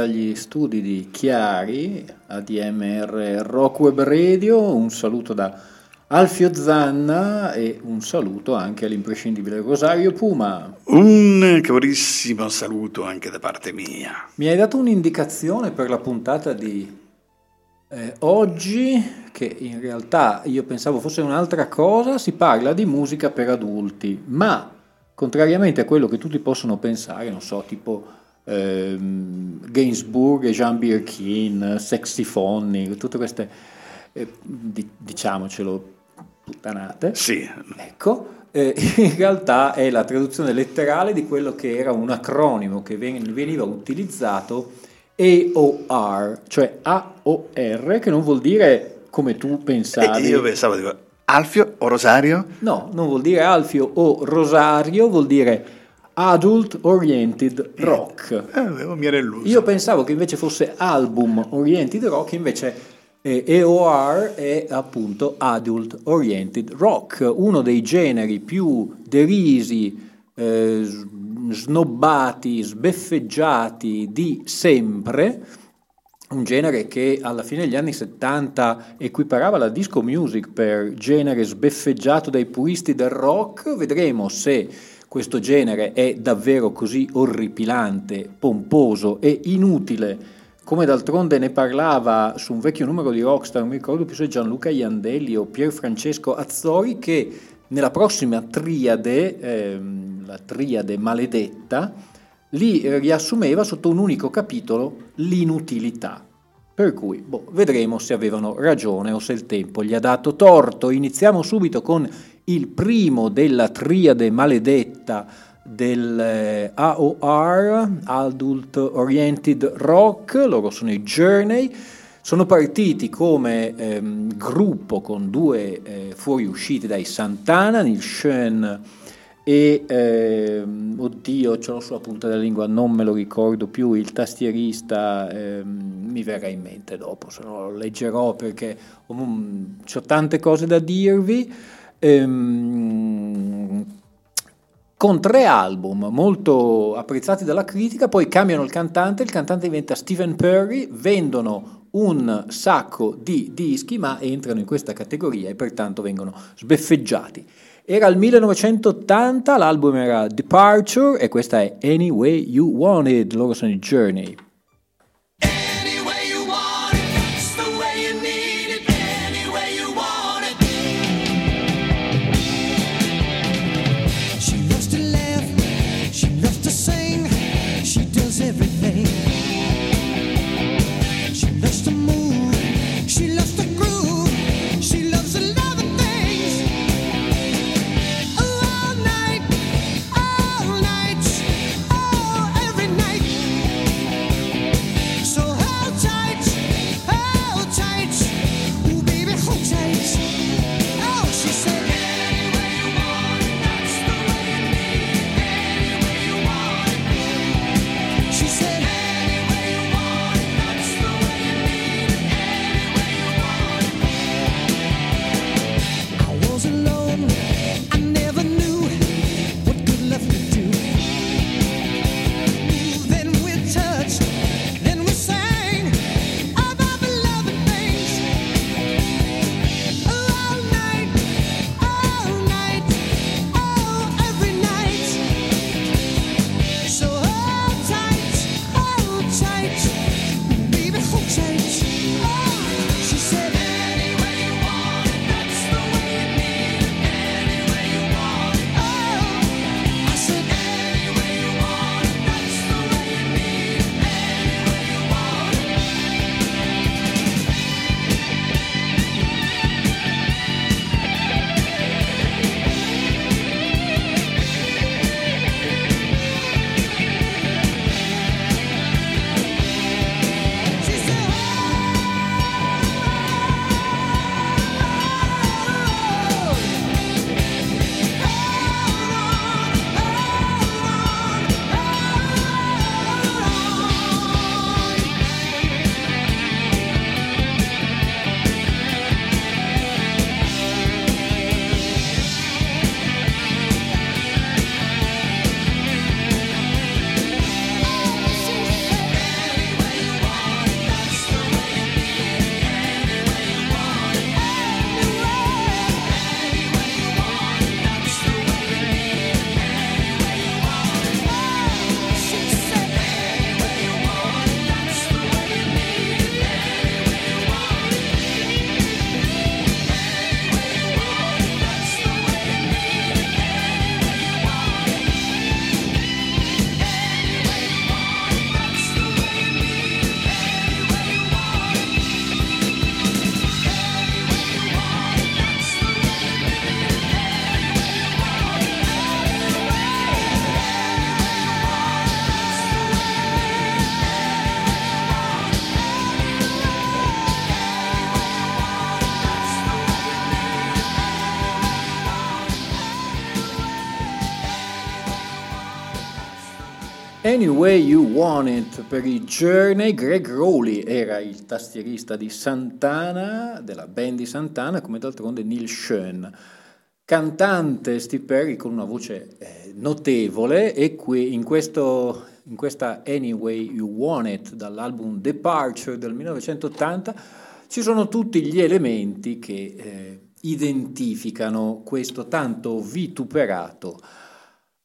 Dagli studi di Chiari, ADMR Rock Web Radio, un saluto da Alfio Zanna e un saluto anche all'imprescindibile Rosario Puma. Un carissimo saluto anche da parte mia. Mi hai dato un'indicazione per la puntata di eh, oggi, che in realtà io pensavo fosse un'altra cosa, si parla di musica per adulti, ma contrariamente a quello che tutti possono pensare, non so, tipo Gainsbourg e Jean Birkin, Sexy Fonny, tutte queste, eh, di, diciamocelo, puttanate. Sì. Ecco, eh, in realtà è la traduzione letterale di quello che era un acronimo che veniva utilizzato AOR, cioè AOR, che non vuol dire come tu pensavi. E io pensavo, dico, Alfio o Rosario? No, non vuol dire Alfio o Rosario, vuol dire Adult Oriented Rock. Eh, mi era illuso. Io pensavo che invece fosse Album Oriented Rock, invece eh, EOR è appunto Adult Oriented Rock, uno dei generi più derisi, eh, snobbati, sbeffeggiati di sempre un genere che alla fine degli anni 70 equiparava la disco music per genere sbeffeggiato dai puristi del rock, vedremo se questo genere è davvero così orripilante, pomposo e inutile, come d'altronde ne parlava su un vecchio numero di Rockstar, non mi ricordo più se Gianluca Iandelli o Pier Francesco Azzori, che nella prossima triade, ehm, la triade maledetta, li riassumeva sotto un unico capitolo l'inutilità. Per cui boh, vedremo se avevano ragione o se il tempo gli ha dato torto. Iniziamo subito con il primo della triade maledetta del eh, AOR, Adult Oriented Rock, loro sono i Journey, sono partiti come ehm, gruppo con due eh, fuoriusciti dai Santana, Neil Schoen e ehm, oddio, ce l'ho sulla punta della lingua, non me lo ricordo più, il tastierista ehm, mi verrà in mente dopo, se no lo leggerò perché um, ho tante cose da dirvi ehm, con tre album molto apprezzati dalla critica, poi cambiano il cantante, il cantante diventa Stephen Perry, vendono un sacco di dischi ma entrano in questa categoria e pertanto vengono sbeffeggiati. Era il 1980, l'album era Departure e questa è Any Way You Want It, loro sono i Journey. Anyway You Want It per i Journey, Greg Rowley era il tastierista di Santana, della band di Santana, come d'altronde Neil Schoen. Cantante Steve Perry con una voce eh, notevole e qui in, questo, in questa Anyway You Want It dall'album Departure del 1980 ci sono tutti gli elementi che eh, identificano questo tanto vituperato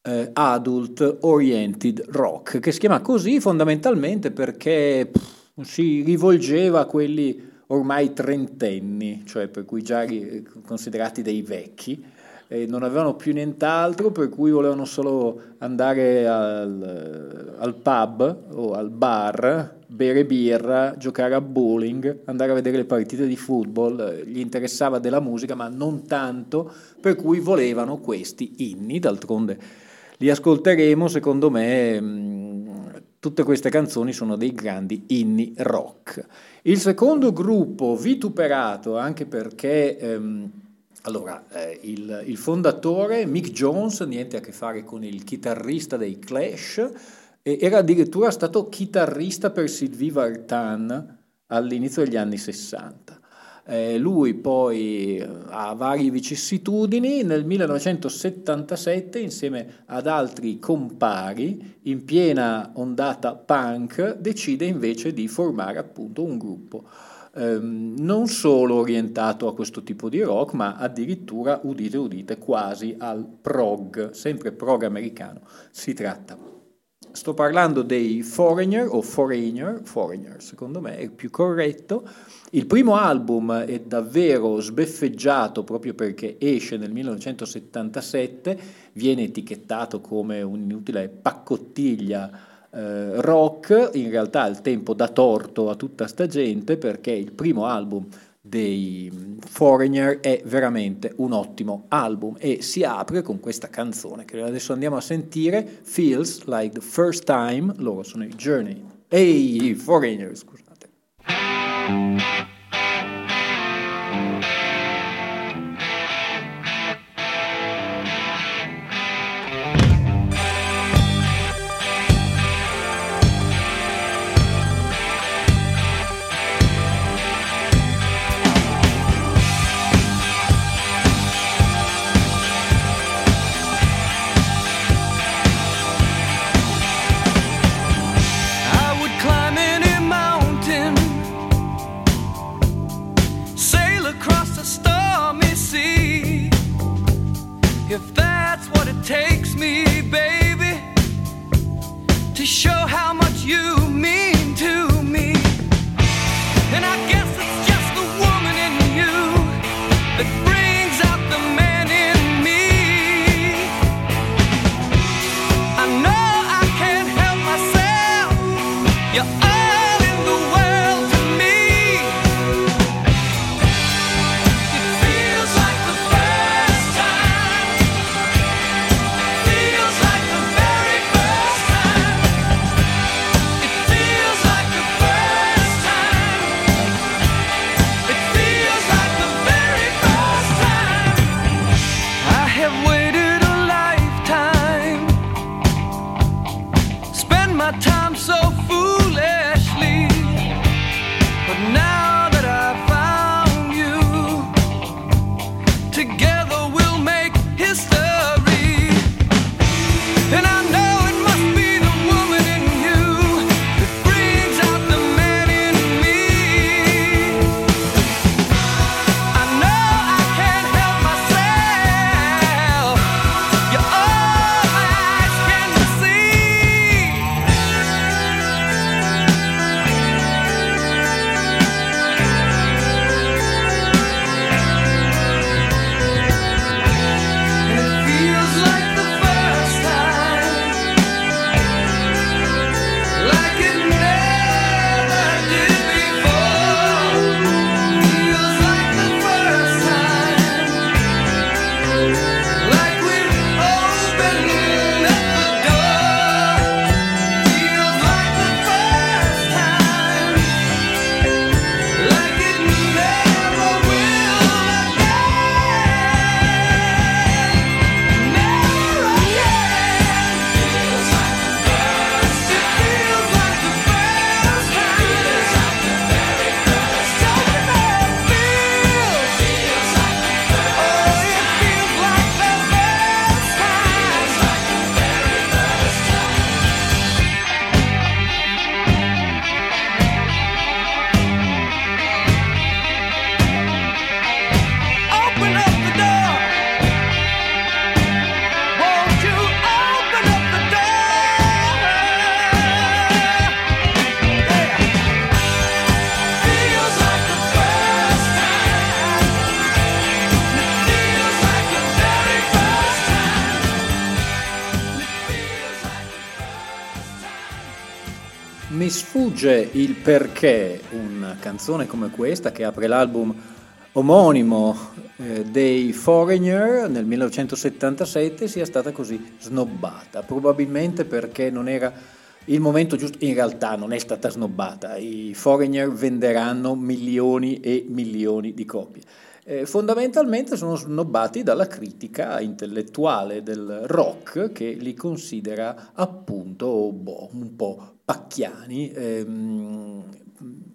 eh, adult oriented rock, che si chiama così fondamentalmente perché pff, si rivolgeva a quelli ormai trentenni, cioè per cui già considerati dei vecchi, e non avevano più nient'altro, per cui volevano solo andare al, al pub o al bar, bere birra, giocare a bowling, andare a vedere le partite di football, gli interessava della musica, ma non tanto, per cui volevano questi inni, d'altronde li ascolteremo, secondo me mm, tutte queste canzoni sono dei grandi inni rock. Il secondo gruppo vituperato, anche perché ehm, allora, eh, il, il, fondatore Mick Jones, niente a che fare con il chitarrista dei Clash, era addirittura stato chitarrista per Sylvie Vartan all'inizio degli anni 60. Eh, lui poi eh, ha varie vicissitudini, nel 1977 insieme ad altri compari, in piena ondata punk, decide invece di formare appunto un gruppo ehm, non solo orientato a questo tipo di rock, ma addirittura, udite udite, quasi al prog, sempre prog americano si tratta. Sto parlando dei Foreigner o Foreigner, Foreigner secondo me è più corretto. Il primo album è davvero sbeffeggiato proprio perché esce nel 1977, viene etichettato come un'inutile paccottiglia eh, rock, in realtà al tempo dà torto a tutta sta gente perché il primo album dei Foreigner è veramente un ottimo album e si apre con questa canzone che adesso andiamo a sentire, Feels Like the First Time, loro sono i Journey. Ehi, Foreigner, scusate. Il perché una canzone come questa che apre l'album omonimo eh, dei Foreigner nel 1977 sia stata così snobbata, probabilmente perché non era il momento giusto, in realtà non è stata snobbata, i Foreigner venderanno milioni e milioni di copie. Eh, fondamentalmente sono snobbati dalla critica intellettuale del rock che li considera appunto boh, un po' pacchiani, ehm,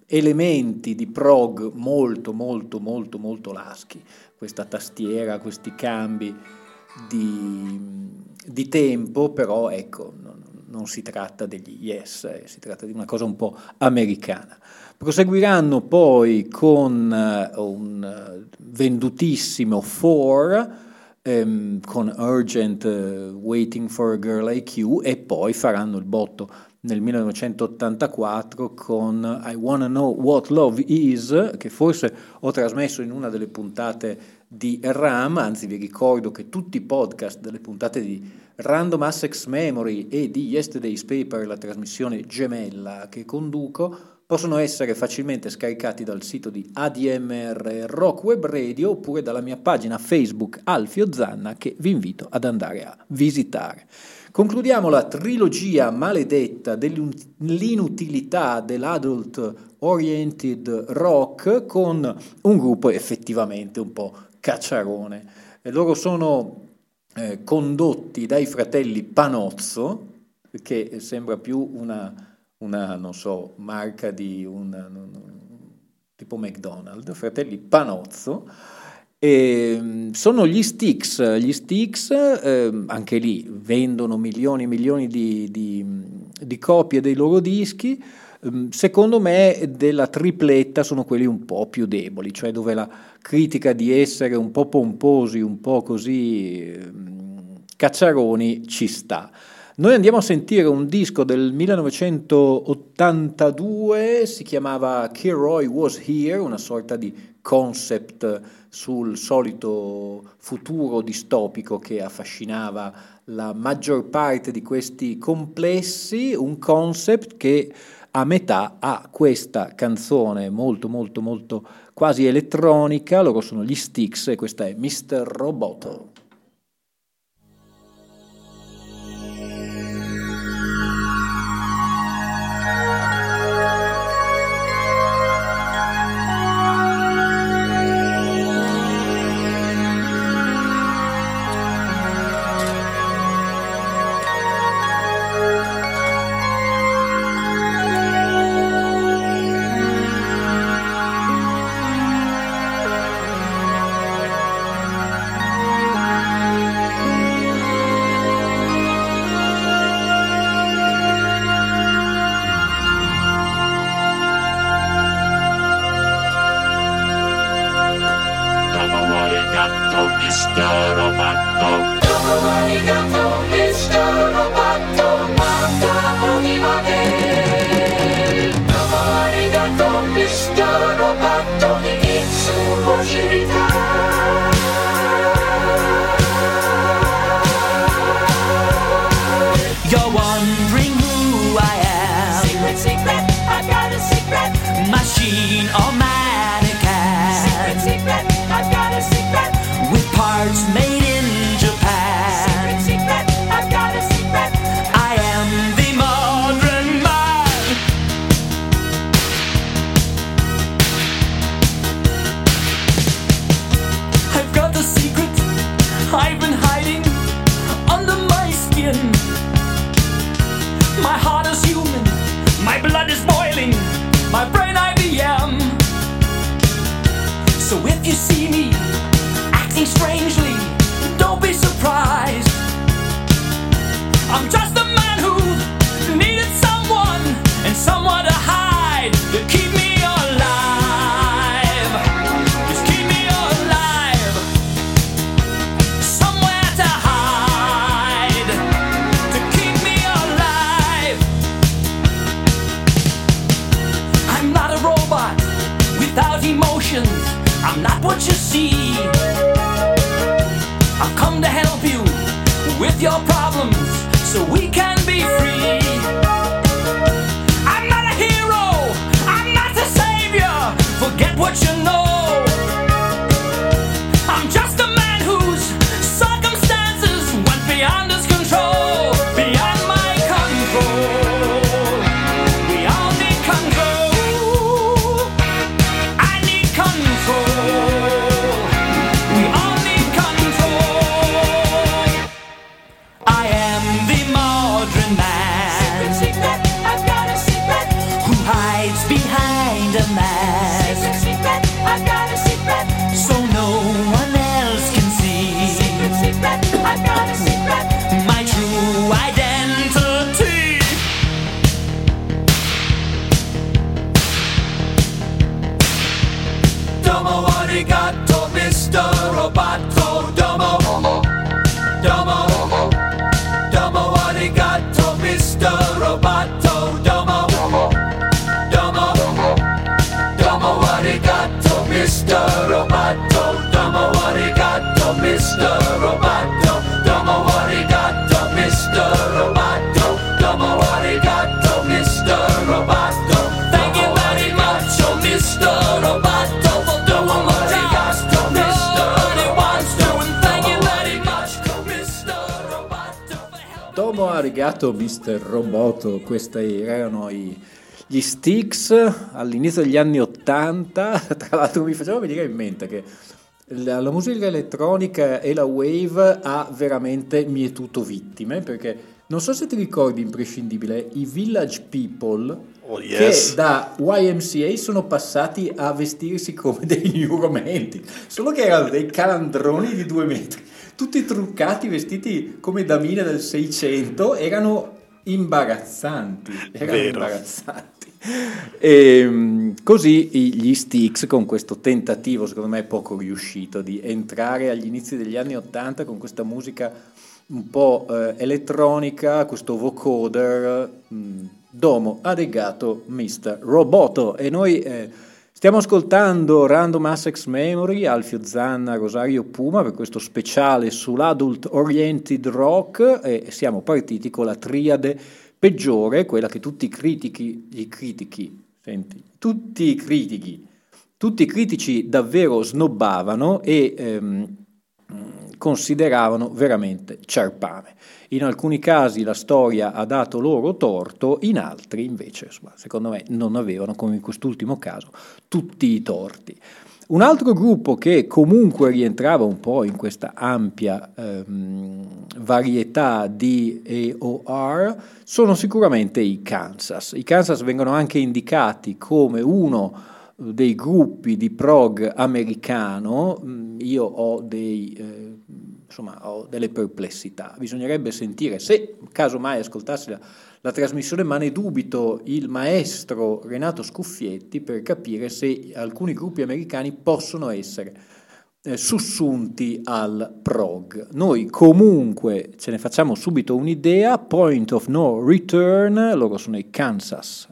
elementi di prog molto molto molto molto laschi, questa tastiera, questi cambi di, di tempo, però ecco, non, non, si tratta degli yes, eh, si tratta di una cosa un po' americana. Proseguiranno poi con uh, un vendutissimo Four, um, con Urgent uh, Waiting for a Girl You e poi faranno il botto nel 1984 con I Wanna Know What Love Is, che forse ho trasmesso in una delle puntate di RAM, anzi vi ricordo che tutti i podcast delle puntate di Random Assex Memory e di Yesterday's Paper, la trasmissione gemella che conduco, possono essere facilmente scaricati dal sito di ADMR Rock Web Radio oppure dalla mia pagina Facebook Alfio Zanna che vi invito ad andare a visitare. Concludiamo la trilogia maledetta dell'inutilità dell'adult oriented rock con un gruppo effettivamente un po' cacciarone. E loro sono eh, condotti dai fratelli Panozzo, che sembra più una, una non so, marca di un tipo McDonald's, fratelli Panozzo e ehm, sono gli Sticks, gli Sticks eh, anche lì vendono milioni e milioni di, di, di, copie dei loro dischi, ehm, secondo me della tripletta sono quelli un po' più deboli, cioè dove la critica di essere un po' pomposi, un po' così eh, cacciaroni ci sta. Noi andiamo a sentire un disco del 1982, si chiamava Kilroy Was Here, una sorta di concept sul solito futuro distopico che affascinava la maggior parte di questi complessi, un concept che a metà ha questa canzone molto molto molto quasi elettronica, loro sono gli Sticks e questa è Mr. Roboto. robot without emotions. I'm not what you see. I've come to help you with your problems so we can be free. I'm not a hero, I'm not a savior. Forget what you know. Arigato, Mr. Roboto. Questi erano i- gli Sticks all'inizio degli anni Ottanta. Tra l'altro mi faceva venire in mente che la, la musica elettronica e la wave ha veramente mietuto vittime perché non so se ti ricordi imprescindibile i Village People Oh, yes. che da YMCA sono passati a vestirsi come dei New Romantic solo che erano dei calandroni di due metri tutti truccati vestiti come damine del 600 erano imbarazzanti erano Vero. imbarazzanti e, mm, così gli Sticks con questo tentativo secondo me poco riuscito di entrare agli inizi degli anni 80 con questa musica un po' eh, elettronica, questo vocoder, mm, domo adegato Mr. Roboto e noi eh, stiamo ascoltando Random Access Memory, Alfio Zanna, Rosario Puma per questo speciale sull'adult oriented rock e siamo partiti con la triade peggiore, quella che tutti i critichi, i critichi, senti, tutti i critici, tutti i critici davvero snobbavano e ehm, consideravano veramente ciarpame. In alcuni casi la storia ha dato loro torto, in altri invece, secondo me, non avevano, come in quest'ultimo caso, tutti i torti. Un altro gruppo che comunque rientrava un po' in questa ampia ehm, varietà di AOR sono sicuramente i Kansas. I Kansas vengono anche indicati come uno dei gruppi di prog americano, io ho, dei, eh, insomma, ho delle perplessità. Bisognerebbe sentire, se casomai ascoltassi la, la trasmissione, ma ne dubito, il maestro Renato Scuffietti per capire se alcuni gruppi americani possono essere eh, sussunti al prog. Noi comunque ce ne facciamo subito un'idea, Point of No Return, loro sono i Kansas.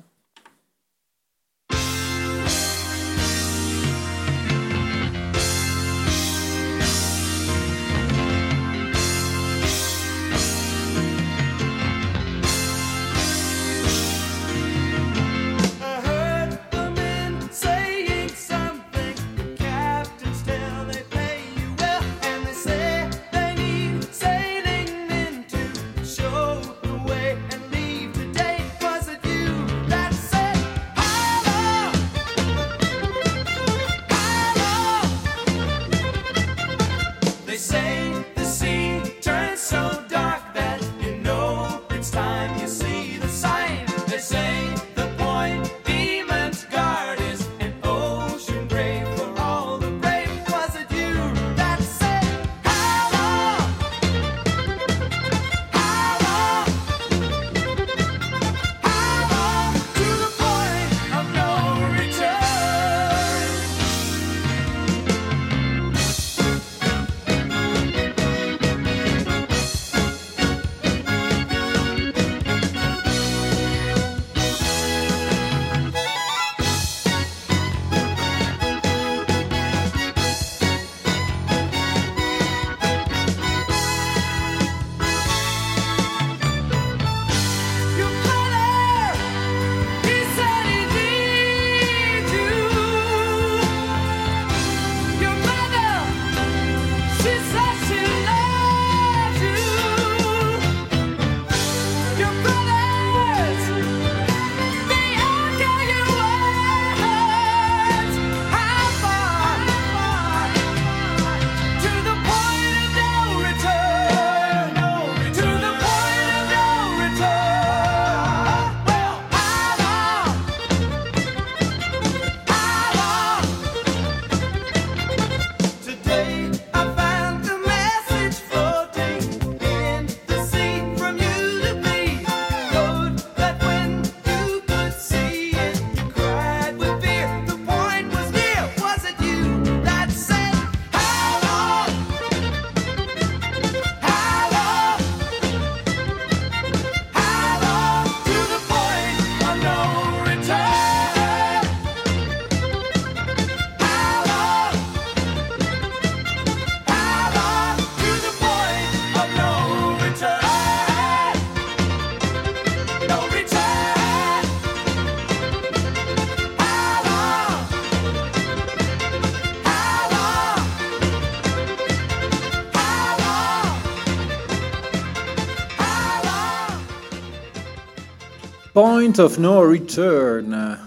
Point of No Return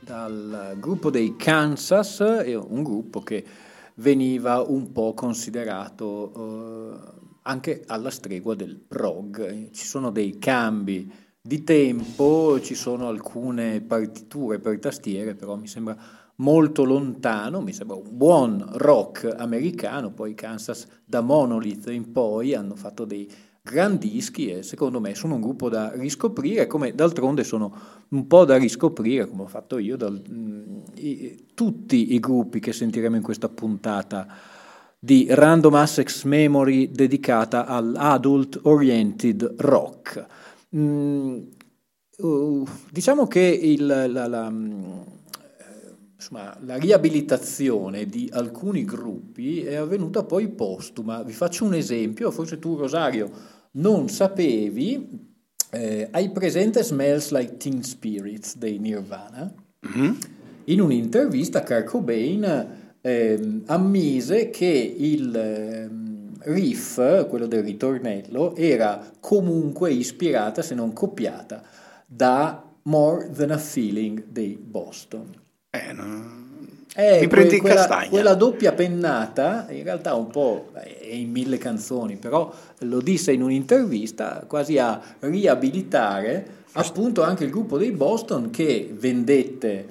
dal gruppo dei Kansas, un gruppo che veniva un po' considerato eh, anche alla stregua del prog. Ci sono dei cambi di tempo, ci sono alcune partiture per tastiere, però mi sembra molto lontano, mi sembra un buon rock americano, poi Kansas da Monolith in poi hanno fatto dei gran dischi e secondo me sono un gruppo da riscoprire, come d'altronde sono un po' da riscoprire, come ho fatto io, dal, mh, i- tutti i gruppi che sentiremo in questa puntata di Random Access Memory dedicata all'adult oriented rock. Mm, uh, diciamo che il- la, la, mm, insomma, la riabilitazione di alcuni gruppi è avvenuta poi postuma. Vi faccio un esempio, forse tu Rosario non sapevi, eh, hai presente Smells Like Teen Spirits dei Nirvana? In un'intervista Kurt Cobain ehm, ammise che il ehm, riff, quello del ritornello, era comunque ispirata, se non copiata, da More Than a Feeling dei Boston. Eh, no. Eh, Mi prendi in quella, castagna. quella doppia pennata, in realtà un po' è in mille canzoni, però lo disse in un'intervista quasi a riabilitare appunto anche il gruppo dei Boston che vendette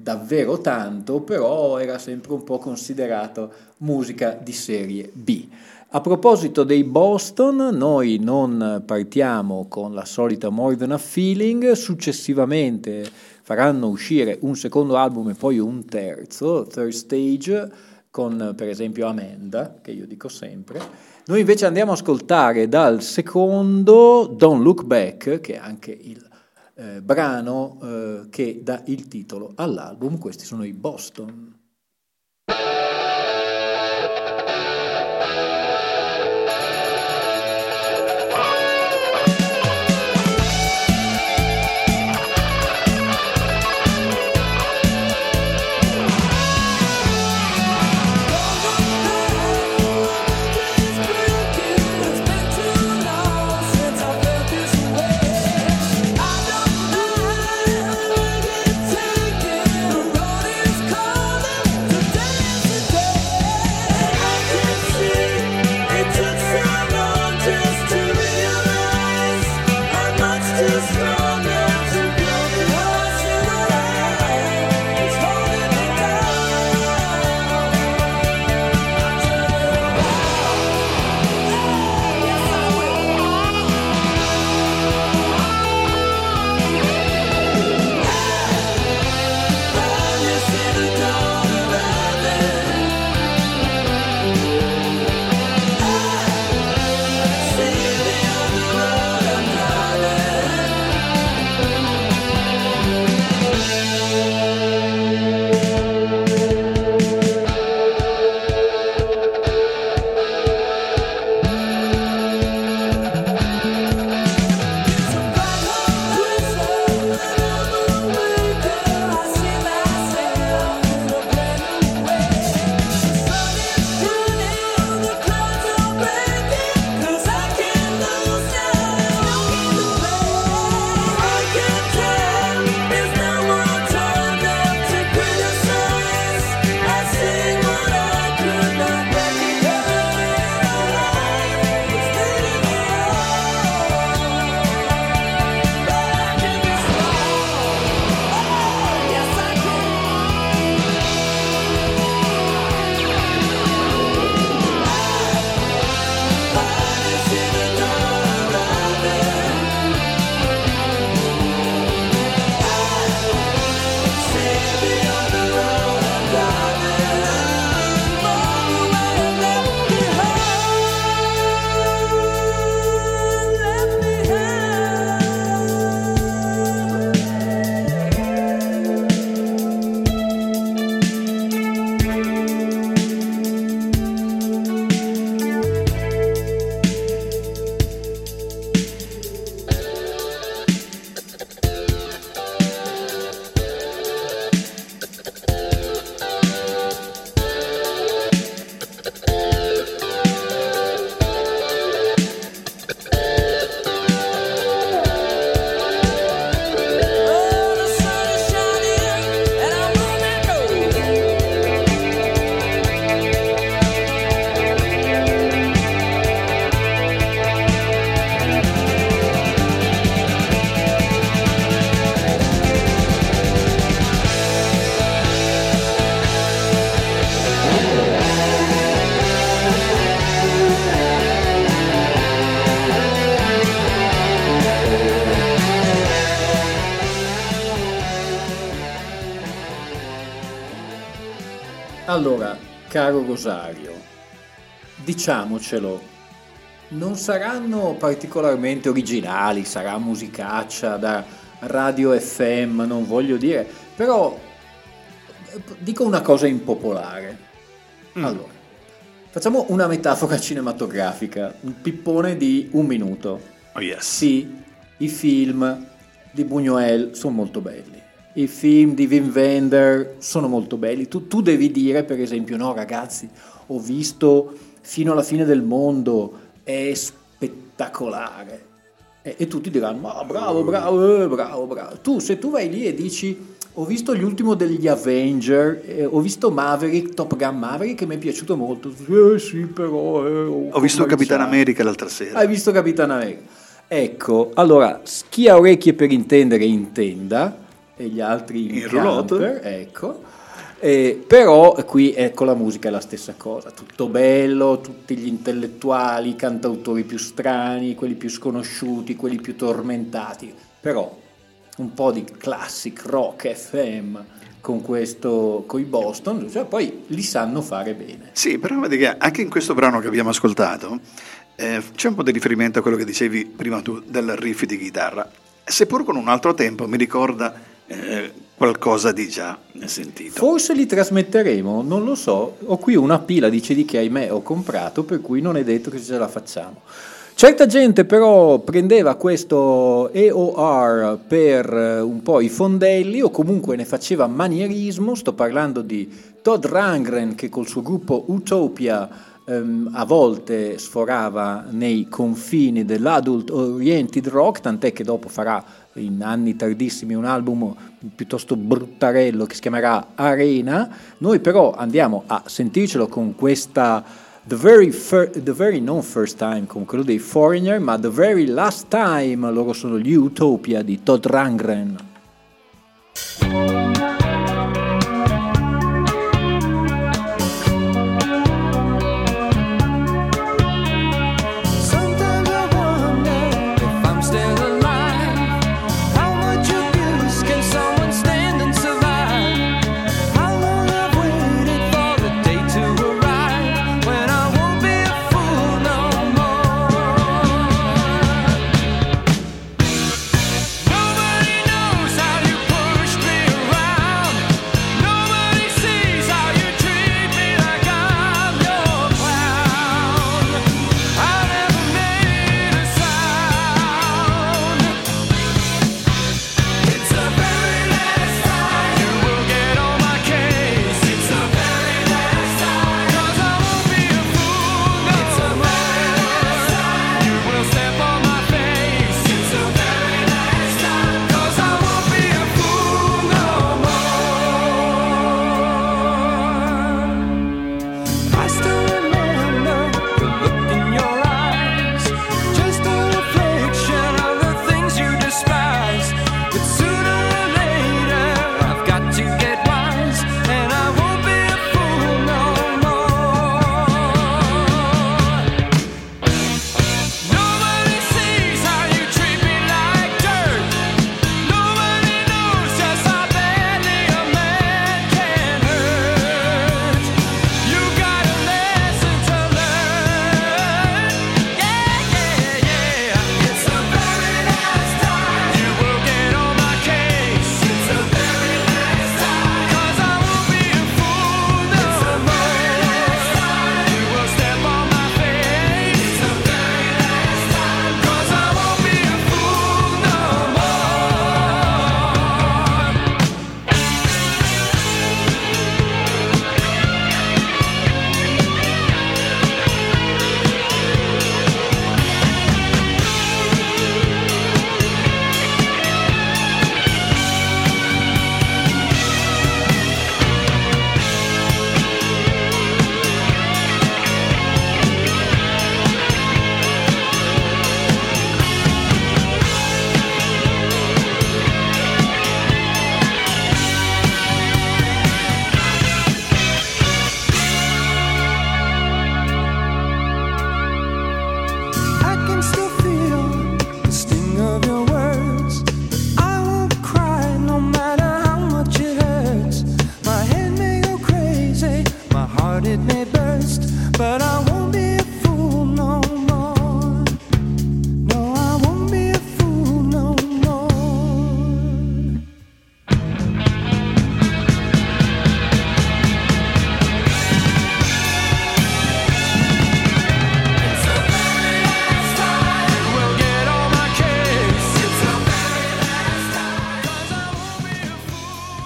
davvero tanto, però era sempre un po' considerato musica di serie B. A proposito dei Boston, noi non partiamo con la solita More Than a Feeling, successivamente faranno uscire un secondo album e poi un terzo, Third Stage, con per esempio Amanda, che io dico sempre. Noi invece andiamo a ascoltare dal secondo Don't Look Back, che è anche il eh, brano eh, che dà il titolo all'album. Questi sono i Boston. Caro Rosario, diciamocelo, non saranno particolarmente originali, sarà musicaccia da radio FM, non voglio dire, però eh, dico una cosa impopolare. Allora, facciamo una metafora cinematografica, un pippone di un minuto. Oh yes. Sì, i film di Buñuel sono molto belli. I film di Wim Wender sono molto belli. Tu, tu devi dire, per esempio, no ragazzi, ho visto fino alla fine del mondo, è spettacolare. E, e tutti diranno, ma bravo, bravo, eh, bravo, bravo. Tu, se tu vai lì e dici, ho visto l'ultimo degli Avenger, eh, ho visto Maverick, Top Gun Maverick, che mi è piaciuto molto. Eh sì, però... eh, Ho visto Capitan. America l'altra sera. Hai visto Capitan America? Ecco, allora, chi ha orecchie per intendere intenda, e gli altri in, camper, ecco. Eh, però qui ecco la musica è la stessa cosa, tutto bello, tutti gli intellettuali, i cantautori più strani, quelli più sconosciuti, quelli più tormentati, però un po' di classic rock FM con questo, con i Boston, cioè poi li sanno fare bene. Sì, però vedi che anche in questo brano che abbiamo ascoltato eh, c'è un po' di riferimento a quello che dicevi prima tu del riff di chitarra, seppur con un altro tempo mi ricorda qualcosa di già sentito. Forse li trasmetteremo, non lo so. Ho qui una pila di CD che ahimè ho comprato, per cui non è detto che ce la facciamo. Certa gente però prendeva questo EOR per eh, un po' i fondelli o comunque ne faceva manierismo, sto parlando di Todd Rangren che col suo gruppo Utopia ehm, a volte sforava nei confini dell'adult oriented rock, tant'è che dopo farà in anni tardissimi un album piuttosto bruttarello che si chiamerà Arena. Noi però andiamo a sentircelo con questa The very, fir- the very non first time con quello dei Foreigner, ma The very last time loro sono gli Utopia di Todd Rangren.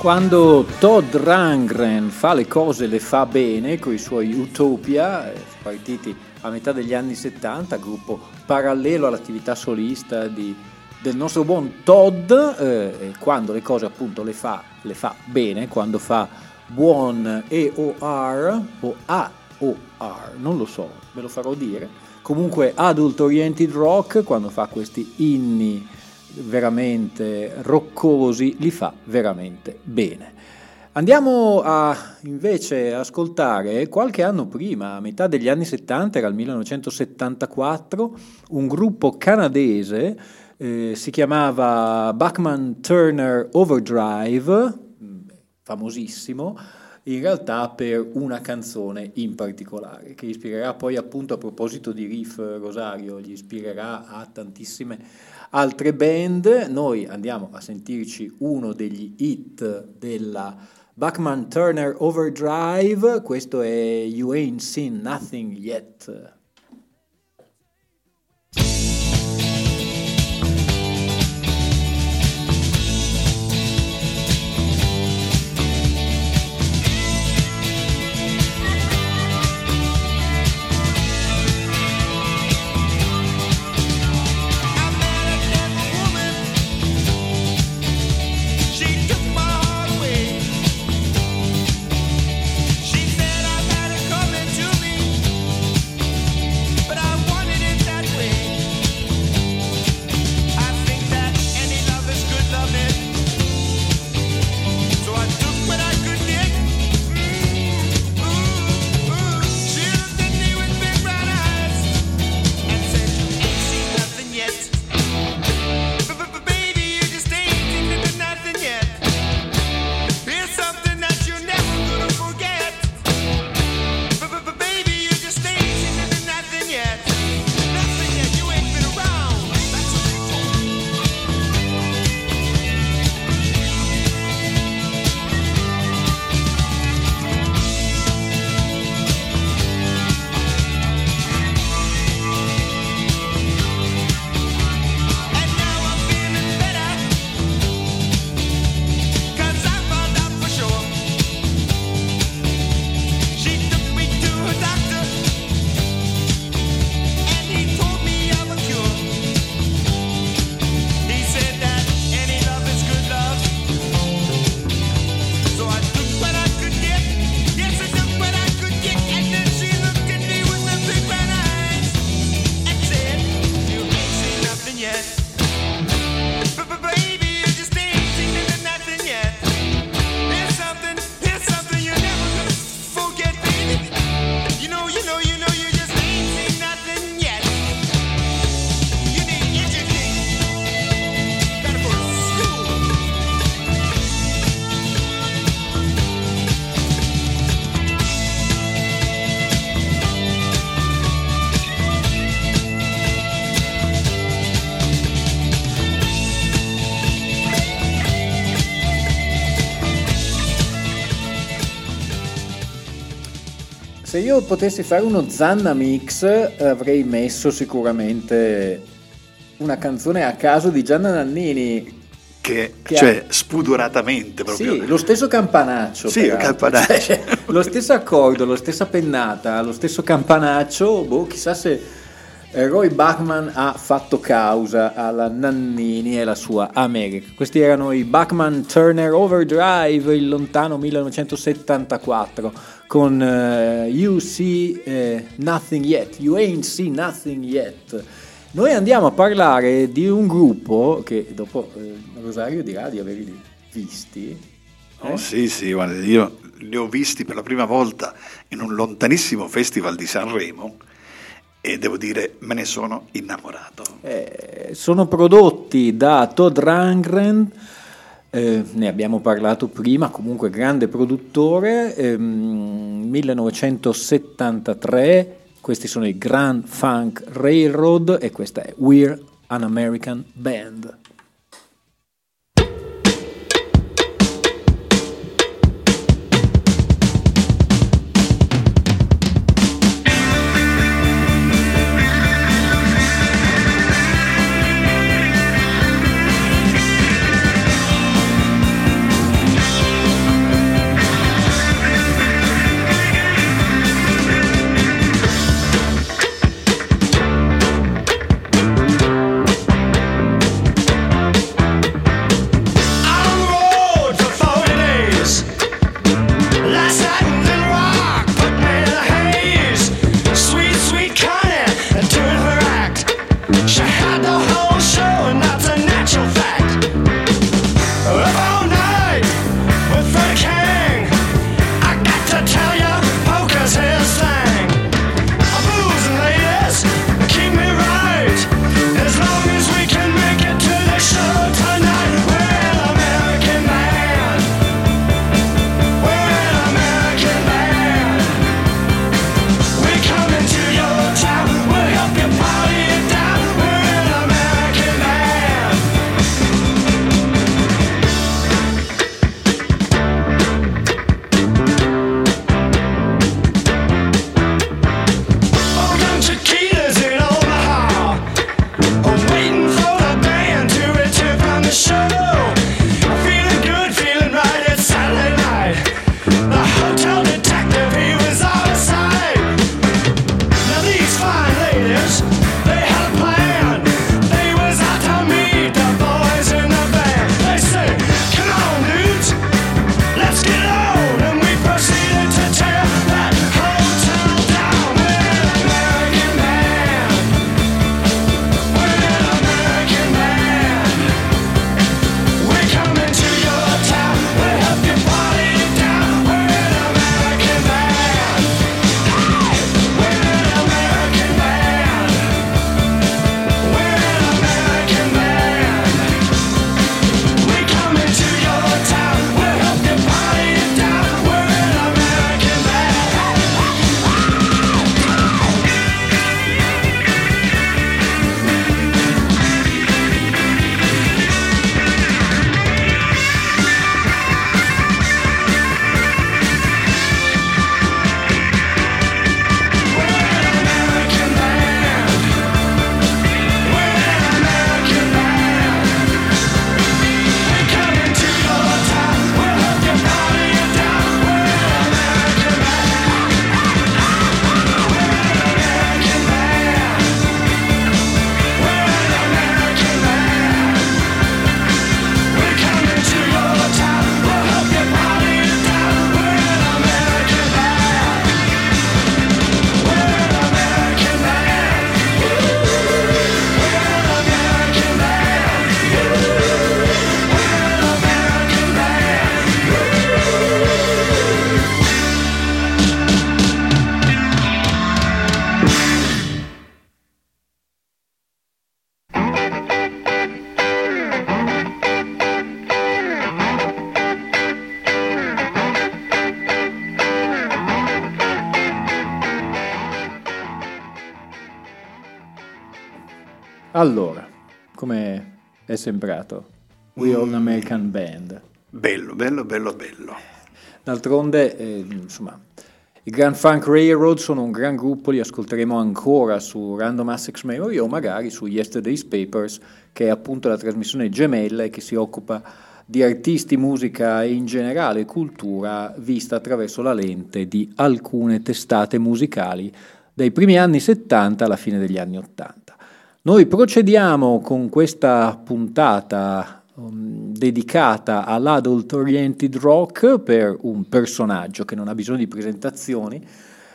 Quando Todd Rangren fa le cose, le fa bene con i suoi Utopia, eh, partiti a metà degli anni 70, gruppo parallelo all'attività solista di- del nostro buon Todd, eh, quando le cose appunto le fa, le fa bene, quando fa buon EOR o AOR, non lo so, ve lo farò dire. Comunque adult oriented rock, quando fa questi inni veramente roccosi, li fa veramente bene. Andiamo a invece ascoltare qualche anno prima, a metà degli anni 70, era il 1974, un gruppo canadese, eh, si chiamava Bachman Turner Overdrive, famosissimo, in realtà per una canzone in particolare, che ispirerà poi appunto a proposito di Riff Rosario, gli ispirerà a tantissime altre band. Noi andiamo a sentirci uno degli hit della Bachman Turner Overdrive, questo è You Ain't Seen Nothing Yet. Io potessi fare uno Zanna Mix avrei messo sicuramente una canzone a caso di Gianna Nannini. Che, Che cioè, spudoratamente proprio. Sì, lo stesso campanaccio. Sì, campanaccio. Cioè, lo stesso accordo, la stessa pennata, lo stesso campanaccio. Boh, chissà se Roy Bachman ha fatto causa alla Nannini e la sua America. Questi erano i Bachman Turner Overdrive, il lontano 1974, con eh, You See eh, Nothing Yet, You Ain't See Nothing Yet. Noi andiamo a parlare di un gruppo che dopo eh, Rosario dirà di averli visti. Oh, sì, sì, guarda, io li ho visti per la prima volta in un lontanissimo festival di Sanremo e devo dire me ne sono innamorato. Eh, sono prodotti da Todd Rangren Eh, ne abbiamo parlato prima, comunque grande produttore, ehm, 1973, questi sono i Grand Funk Railroad e questa è We're an American Band. Sembrato? We an American Band. Bello, bello, bello, bello. D'altronde, eh, insomma, i Grand Funk Railroad sono un gran gruppo, li ascolteremo ancora su Random Access Memory o magari su Yesterday's Papers, che è appunto la trasmissione gemella e che si occupa di artisti, musica e in generale cultura vista attraverso la lente di alcune testate musicali dai primi anni 70 alla fine degli anni 80. Noi procediamo con questa puntata um, dedicata all'adult oriented rock per un personaggio che non ha bisogno di presentazioni.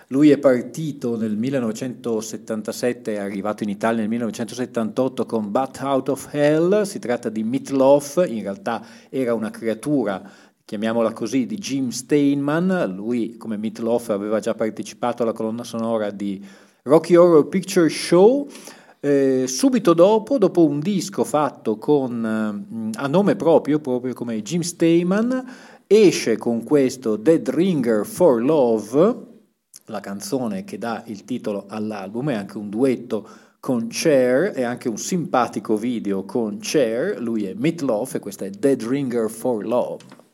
Lui è partito nel 1977, è arrivato in Italia nel 1978 con Bat Out of Hell, si tratta di Meatloaf, in realtà era una creatura, chiamiamola così, di Jim Steinman, lui come Meatloaf aveva già partecipato alla colonna sonora di Rocky Horror Picture Show, eh, subito dopo, dopo un disco fatto con, eh, a nome proprio, proprio come Jim Stayman, esce con questo Dead Ringer for Love, la canzone che dà il titolo all'album, è anche un duetto con Cher e anche un simpatico video con Cher, lui è Meat Love e questa è Dead Ringer for Love.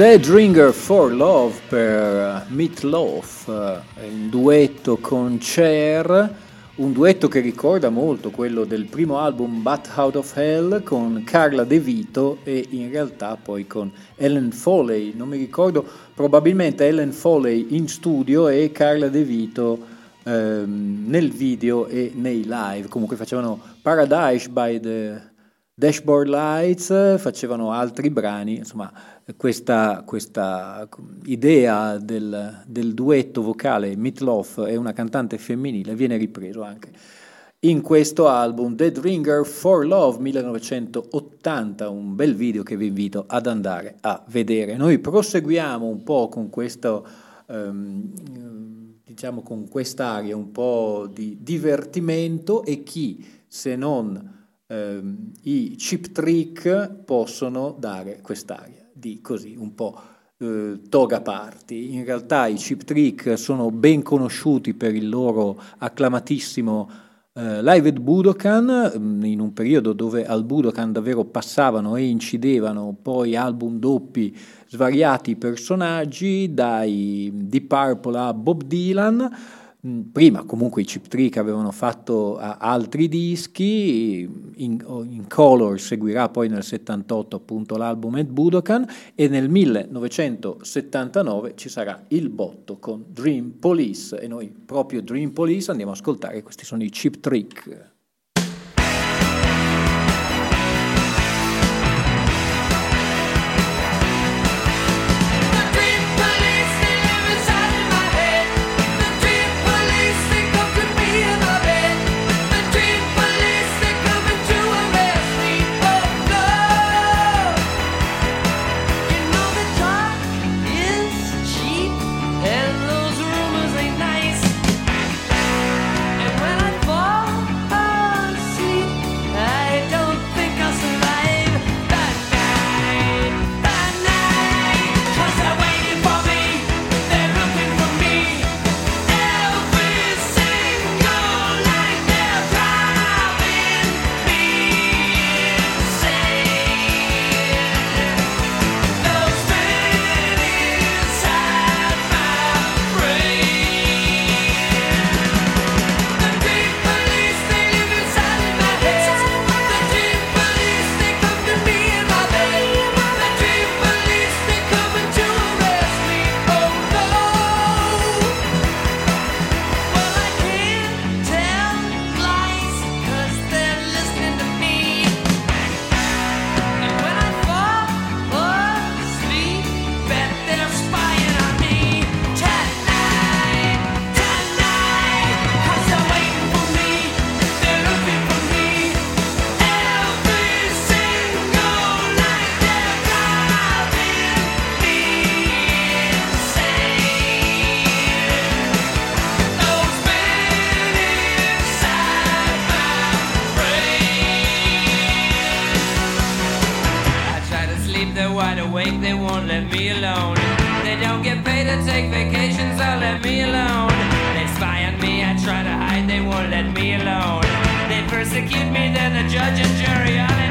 The Dringer for Love per eh, Meatloaf, eh, un duetto con Cher, un duetto che ricorda molto quello del primo album But Out of Hell con Carla De Vito e in realtà poi con Ellen Foley, non mi ricordo, probabilmente Ellen Foley in studio e Carla De Vito ehm, nel video e nei live, comunque facevano Paradise by the Dashboard Lights facevano altri brani, insomma questa, questa idea del, del, duetto vocale Meatloaf e una cantante femminile viene ripreso anche in questo album Dead Ringer for Love 1980, un bel video che vi invito ad andare a vedere. Noi proseguiamo un po' con questo... Um, diciamo con quest'aria un po' di divertimento e chi se non ehm, i chip trick possono dare quest'aria di così un po' eh, toga party. In realtà i chip trick sono ben conosciuti per il loro acclamatissimo eh, live at Budokan, mh, in un periodo dove al Budokan davvero passavano e incidevano poi album doppi svariati personaggi, dai Deep Purple a Bob Dylan, prima comunque i Chip Trick avevano fatto altri dischi, in, in Color seguirà poi nel 78 appunto l'album at Budokan e nel 1979 ci sarà il botto con Dream Police e noi proprio Dream Police andiamo a ascoltare, questi sono i Chip Trick. Alone. They don't get paid to take vacations, they'll let me alone. They spy on me, I try to hide, they won't let me alone. They persecute me, they're the judge and jury all in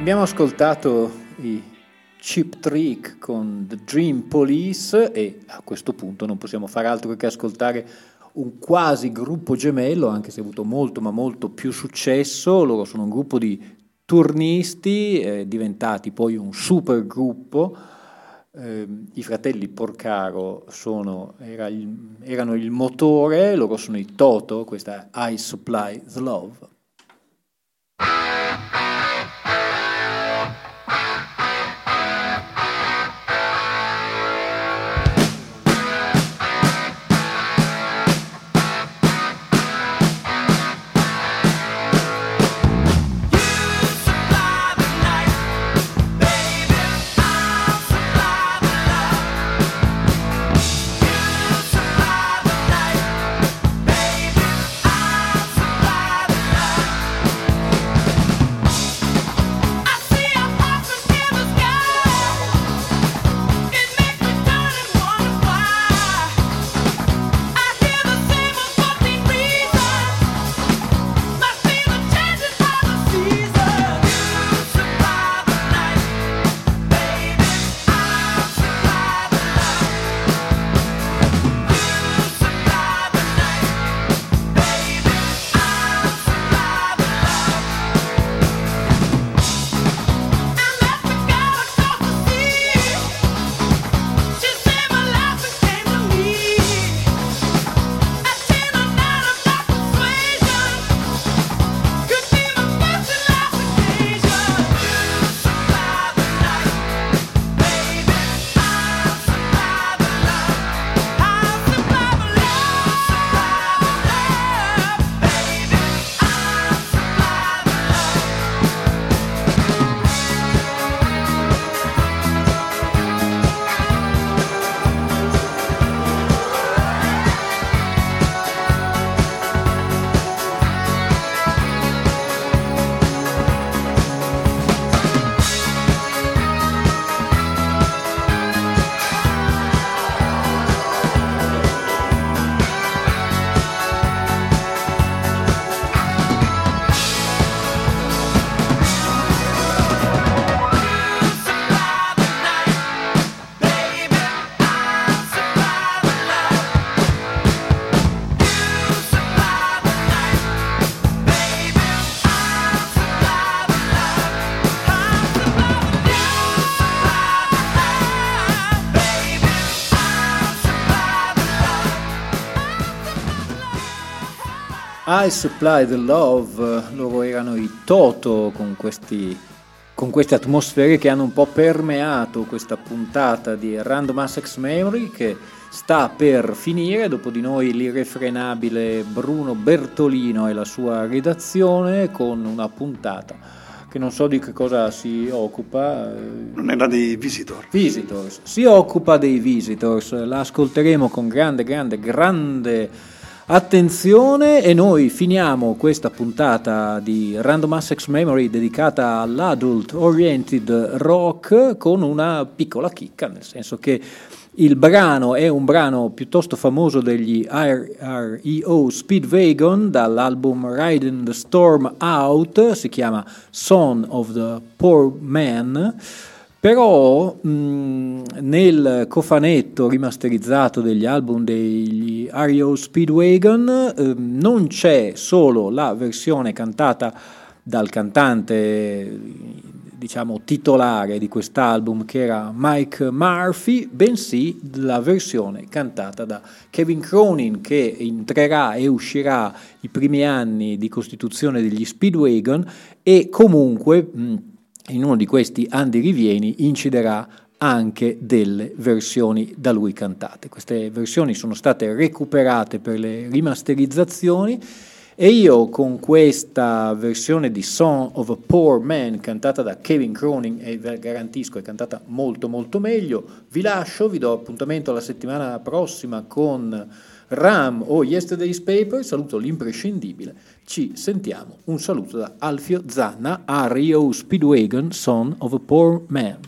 Abbiamo ascoltato i Chip Trick con The Dream Police e a questo punto non possiamo fare altro che ascoltare un quasi gruppo gemello, anche se ha avuto molto ma molto più successo. Loro sono un gruppo di turnisti, eh, diventati poi un super gruppo. Eh, I fratelli Porcaro sono, era il- erano il motore, loro sono i Toto, questa I Supply the Love. I Supply the Love, loro erano i Toto con, questi, con queste atmosfere che hanno un po' permeato questa puntata di Random Access Memory che sta per finire, dopo di noi l'irrefrenabile Bruno Bertolino e la sua redazione con una puntata che non so di che cosa si occupa. eh, Non era dei visitor. Visitors, si occupa dei Visitors, la ascolteremo con grande, grande, grande attenzione e noi finiamo questa puntata di Random Access Memory dedicata all'adult oriented rock con una piccola chicca, nel senso che il brano è un brano piuttosto famoso degli REO Speedwagon dall'album Riding the Storm Out, si chiama Son of the Poor Man. Però mh, nel cofanetto rimasterizzato degli album degli REO Speedwagon eh, non c'è solo la versione cantata dal cantante diciamo titolare di quest'album che era Mike Murphy, bensì la versione cantata da Kevin Cronin che entrerà e uscirà i primi anni di costituzione degli Speedwagon e comunque mh, in uno di questi Andy Rivieni inciderà anche delle versioni da lui cantate. Queste versioni sono state recuperate per le rimasterizzazioni e io con questa versione di Song of a Poor Man cantata da Kevin Cronin e vi garantisco è cantata molto molto meglio, vi lascio, vi do appuntamento la settimana prossima con Ram o Yesterday's Paper, saluto l'imprescindibile, ci sentiamo, un saluto da Alfio Zanna a Rio Speedwagon Son of a Poor Man.